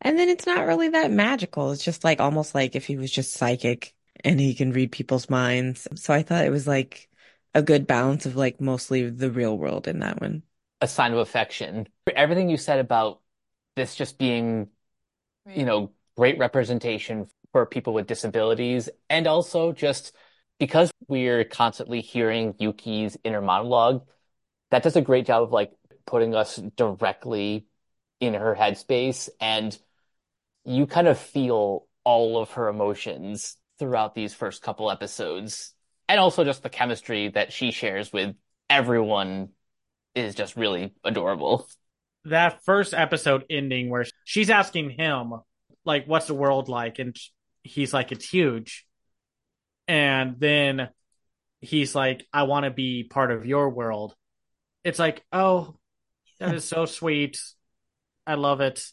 C: And then it's not really that magical. It's just like almost like if he was just psychic and he can read people's minds. So I thought it was like a good balance of like mostly the real world in that one.
B: A sign of affection. Everything you said about this just being, you know, great representation for people with disabilities, and also just because we're constantly hearing Yuki's inner monologue, that does a great job of like putting us directly in her headspace, and you kind of feel all of her emotions throughout these first couple episodes, and also just the chemistry that she shares with everyone is just really adorable.
A: that first episode ending where she's asking him like what's the world like? And he's like it's huge. And then he's like i want to be part of your world it's like oh that is so sweet. I love it.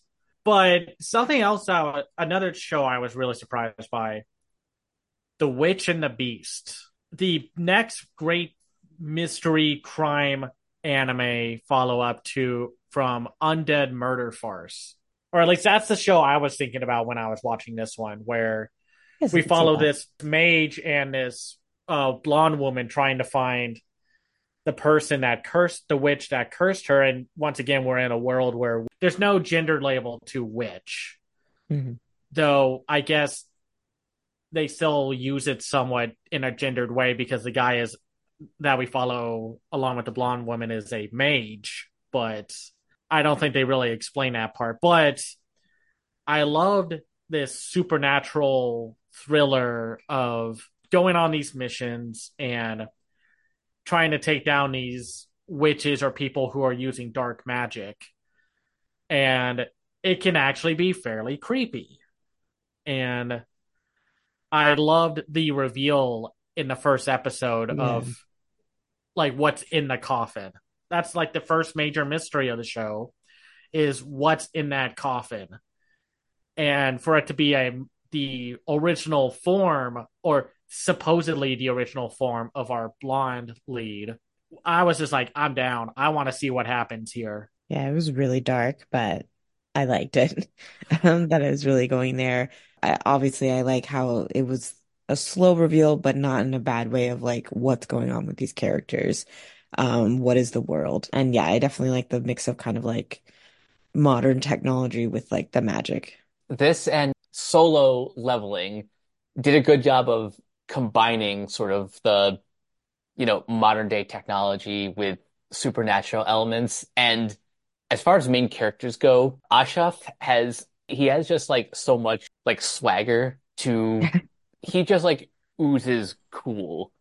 A: But something else that another show i was really surprised by the witch and the beast. The next great mystery crime anime follow up to from Undead Murder Farce. Or at least that's the show I was thinking about when I was watching this one, where we follow this mage and this uh, blonde woman trying to find the person that cursed the witch that cursed her. And once again, we're in a world where there's no gender label to witch,
C: Mhm.
A: though I guess they still use it somewhat in a gendered way because the guy is that we follow along with the blonde woman is a mage, but I don't think they really explain that part. But I loved this supernatural thriller of going on these missions and trying to take down these witches or people who are using dark magic. And it can actually be fairly creepy. And I loved the reveal in the first episode
C: Yeah.
A: of like what's in the coffin. That's like the first major mystery of the show is what's in that coffin. And for it to be a the original form or supposedly the original form of our blonde lead, I was just like, I'm down. I want to see what happens here.
C: Yeah, it was really dark, but I liked it. Um, that it was really going there. I, obviously, I like how it was a slow reveal, but not in a bad way of like what's going on with these characters. Um, what is the world? And yeah, I definitely like the mix of kind of like modern technology with like the magic.
B: This and Solo Leveling did a good job of combining sort of the, you know, modern day technology with supernatural elements. And as far as main characters go, Ashraf has he has just like so much like swagger to he just like oozes cool.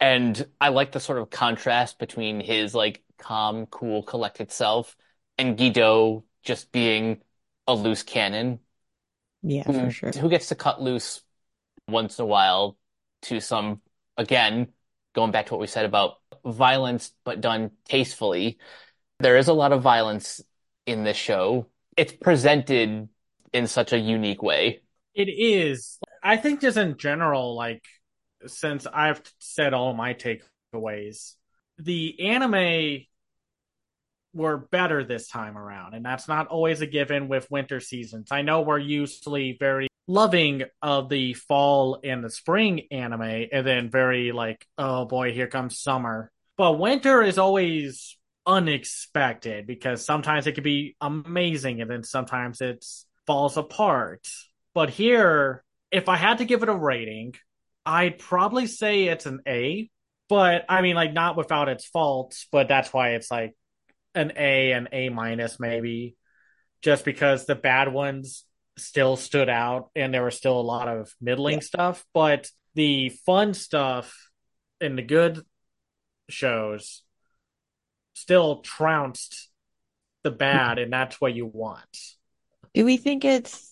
B: And I like the sort of contrast between his like calm, cool, collected self and Guido just being a loose cannon
C: Yeah,
B: who,
C: for sure.
B: who gets to cut loose once in a while to some, again, going back to what we said about violence, but done tastefully. There is a lot of violence in this show. It's presented in such a unique way.
A: It is. I think just in general, like since I've said all my takeaways, the anime were better this time around, and that's not always a given with winter seasons. I know we're usually very loving of the fall and the spring anime, and then very like, oh boy, here comes summer. But winter is always unexpected because sometimes it could be amazing, and then sometimes it falls apart. But here, if I had to give it a rating, I'd probably say it's an A. But I mean, like, not without its faults, but that's why it's like an A and A minus, maybe, just because the bad ones still stood out and there was still a lot of middling
C: Yeah.
A: stuff. But the fun stuff and the good shows still trounced the bad, and that's what you want.
C: Do we think it's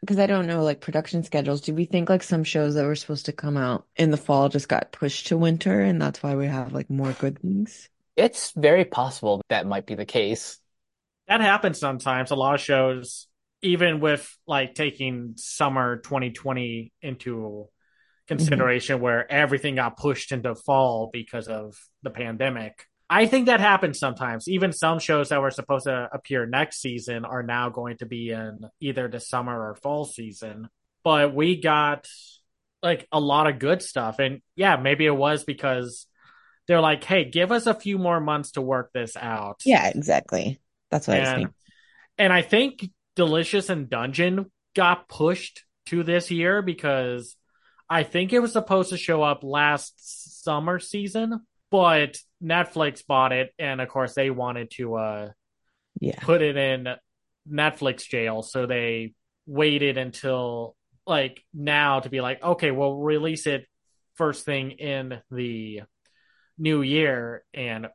C: because I don't know like production schedules, do we think like some shows that were supposed to come out in the fall just got pushed to winter and that's why we have like more good things?
B: It's very possible that might be the case.
A: that happens sometimes. A lot of shows, even with like taking summer 2020 into consideration, mm-hmm. where everything got pushed into fall because of the pandemic. I think that happens sometimes. Even some shows that were supposed to appear next season are now going to be in either the summer or fall season. But we got like a lot of good stuff. And yeah, maybe it was because they're like, hey, give us a few more months to work this out.
C: Yeah, exactly. That's what I was thinking.
A: and I think Delicious in Dungeon got pushed to this year because I think it was supposed to show up last summer season, but Netflix bought it, and of course they wanted to uh,
C: Yeah.
A: put it in Netflix jail, so they waited until like now to be like, okay, we'll release it first thing in the new year, and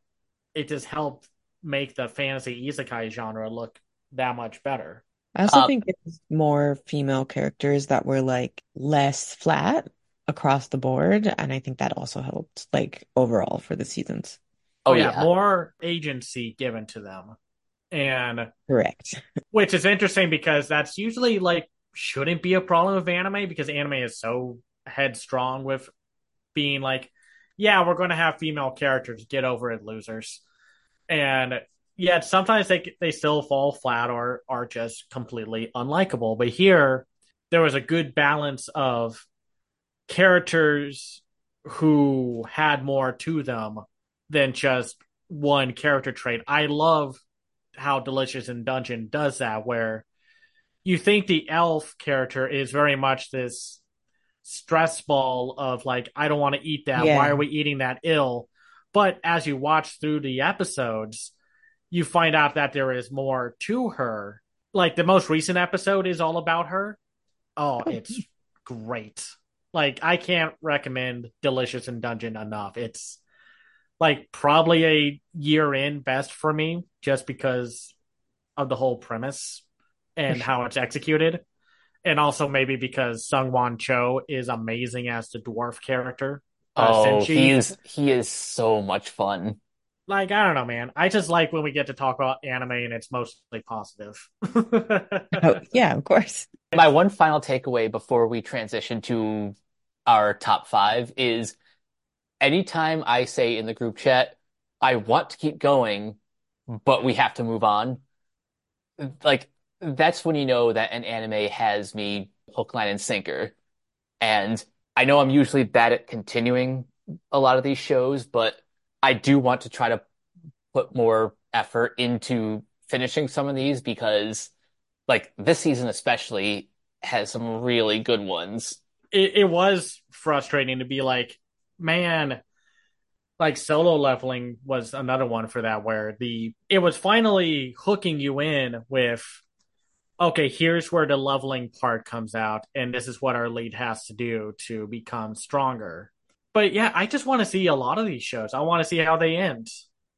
A: it just helped make the fantasy isekai genre look that much better.
C: I also
B: Uh,
C: think it's more female characters that were like less flat across the board, and I think that also helped like overall for the seasons.
B: Oh,
A: yeah,
B: yeah.
A: more agency given to them. And
C: Correct.
A: which is interesting because that's usually like shouldn't be a problem with anime because anime is so headstrong with being like, yeah, we're going to have female characters. Get over it, losers. And yet sometimes they they still fall flat or are just completely unlikable. But here there was a good balance of characters who had more to them than just one character trait. I love how Delicious in Dungeon does that, where you think the elf character is very much this stress ball of like, I don't want to eat that.
C: Yeah.
A: Why are we eating that ill? But as you watch through the episodes, you find out that there is more to her. Like the most recent episode is all about her. Oh,
C: Oh.
A: it's great. Like I can't recommend Delicious in Dungeon enough. It's like probably a year in best for me just because of the whole premise and how it's executed. And also maybe because Sungwon Cho is amazing as the dwarf character. Uh,
B: Oh,
A: Senshi.
B: he is he is so much fun.
A: Like, I don't know, man. I just like when we get to talk about anime and it's mostly positive.
C: Oh, yeah, of course.
B: My one final takeaway before we transition to our top five is anytime I say in the group chat, I want to keep going, but we have to move on, like that's when you know that an anime has me hook, line, and sinker. And I know I'm usually bad at continuing a lot of these shows, but I do want to try to put more effort into finishing some of these because, like, this season especially has some really good ones.
A: It, it was frustrating to be like, man, like solo leveling was another one for that where the it was finally hooking you in with okay here's where the leveling part comes out and this is what our lead has to do to become stronger but yeah i just want to see a lot of these shows i want to see how they end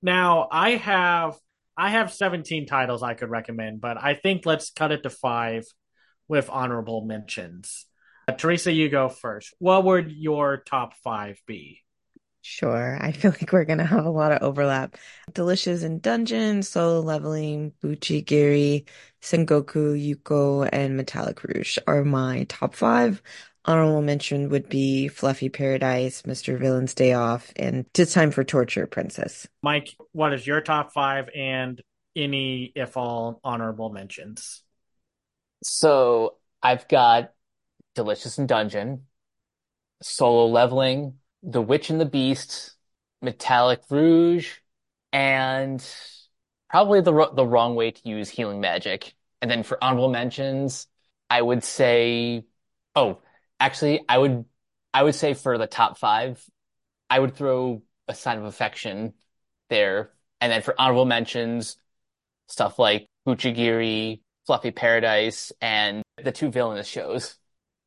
A: now i have i have 17 titles i could recommend but i think let's cut it to five with honorable mentions uh, teresa you go first what would your top five be
C: Sure. I feel like we're gonna have a lot of overlap. Delicious in Dungeon, Solo Leveling, Buchigiri, Sengoku, Youko, and Metallic Rouge are my top five. Honorable mention would be Fluffy Paradise, Mr. Villain's Day Off, and Tis Time for Torture Princess.
A: Mike, what is your top five and any, if all, honorable mentions?
B: So I've got Delicious in Dungeon, Solo Leveling, The Witch and the Beast, Metallic Rouge, and probably the the wrong way to use healing magic. And then for honorable mentions, I would say, oh, actually, I would I would say for the top five, I would throw a sign of affection there. And then for honorable mentions, stuff like Buchigiri, Fluffy Paradise, and the two villainous shows.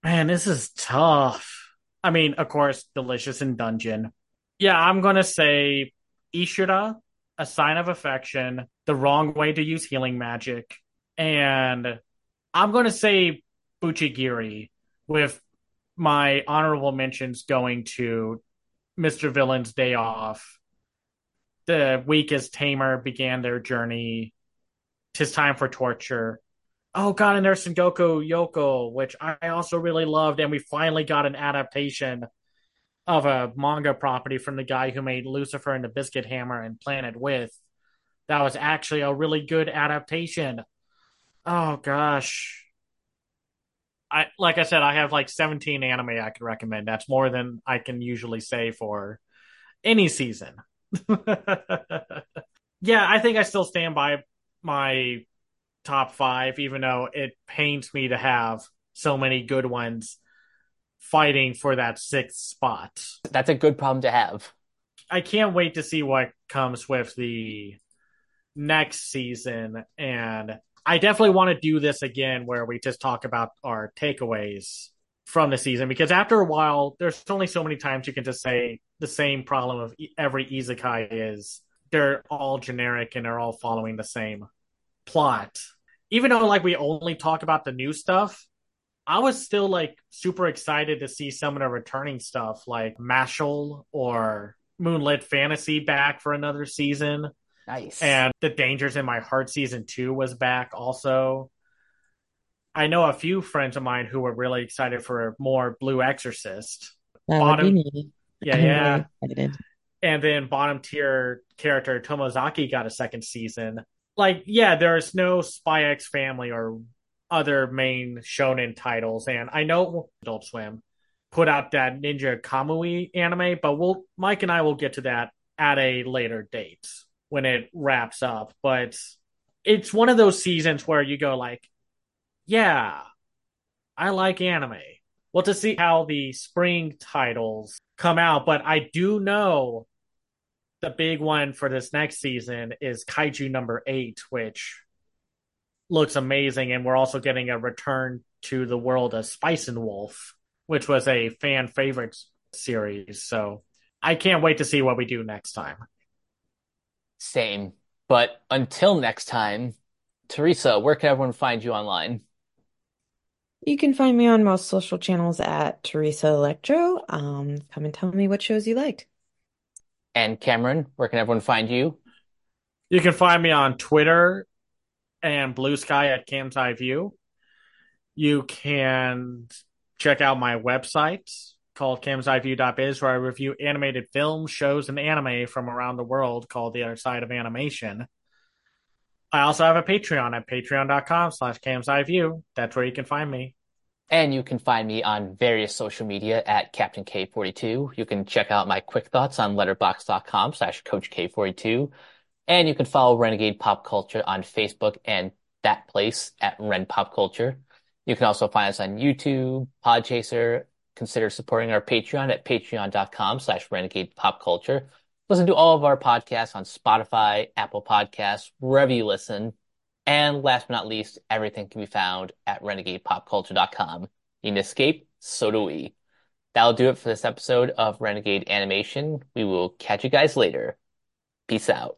A: Man, this is tough. I mean, of course, Delicious in Dungeon. Yeah, I'm gonna say Ishura, A Sign of Affection, The Wrong Way to Use Healing Magic, and I'm gonna say Buchigiri with my honorable mentions going to Mr. Villain's Day Off. The Weakest Tamer began their journey. Tis time for torture Oh God, and there's Sengoku Youko, which I also really loved, and we finally got an adaptation of a manga property from the guy who made Lucifer and the Biscuit Hammer and Planet With. That was actually a really good adaptation. Oh gosh. I like I said, I have like 17 anime I could recommend. That's more than I can usually say for any season. yeah, I think I still stand by my top five, even though it pains me to have so many good ones fighting for that sixth spot.
B: That's a good problem to have.
A: I can't wait to see what comes with the next season. And I definitely want to do this again where we just talk about our takeaways from the season because after a while, there's only so many times you can just say the same problem of every isekai is they're all generic and they're all following the same plot. Even though like we only talk about the new stuff, I was still like super excited to see some of the returning stuff like Mashle or Moonlit Fantasy back for another season.
B: Nice.
A: And The Dangers in My Heart season two was back also. I know a few friends of mine who were really excited for more Blue Exorcist.
C: That Bottom,
A: yeah, I'm yeah. Really and then bottom tier character Tomozaki got a second season like yeah, there's no Spy X Family or other main shonen titles, and I know Adult Swim put out that Ninja Kamui anime, but we'll Mike and I will get to that at a later date when it wraps up. But it's one of those seasons where you go like, yeah, I like anime. Well, to see how the spring titles come out, but I do know the big one for this next season is Kaiju number eight, which looks amazing. And we're also getting a return to the world of Spice and Wolf, which was a fan favorite series. So I can't wait to see what we do next time.
B: Same. But until next time, Teresa, where can everyone find you online?
C: You can find me on most social channels at Teresa Electro. Um, come and tell me what shows you liked.
B: And Cameron, where can everyone find you?
A: You can find me on Twitter and Blue Sky at Cam's Eye View. You can check out my website called camseyeview.biz where I review animated films, shows, and anime from around the world called The Other Side of Animation. I also have a Patreon at patreon.com slash camseyeview. That's where you can find me.
B: And you can find me on various social media at Captain K42. You can check out my quick thoughts on letterboxd.com slash Coach K42. And you can follow Renegade Pop Culture on Facebook and that place at Ren Pop Culture. You can also find us on YouTube, Podchaser. Consider supporting our Patreon at patreon.com slash renegade pop culture. Listen to all of our podcasts on Spotify, Apple Podcasts, wherever you listen. And last but not least, everything can be found at renegadepopculture.com. Can escape, so do we. That'll do it for this episode of Renegade Animation. We will catch you guys later. Peace out.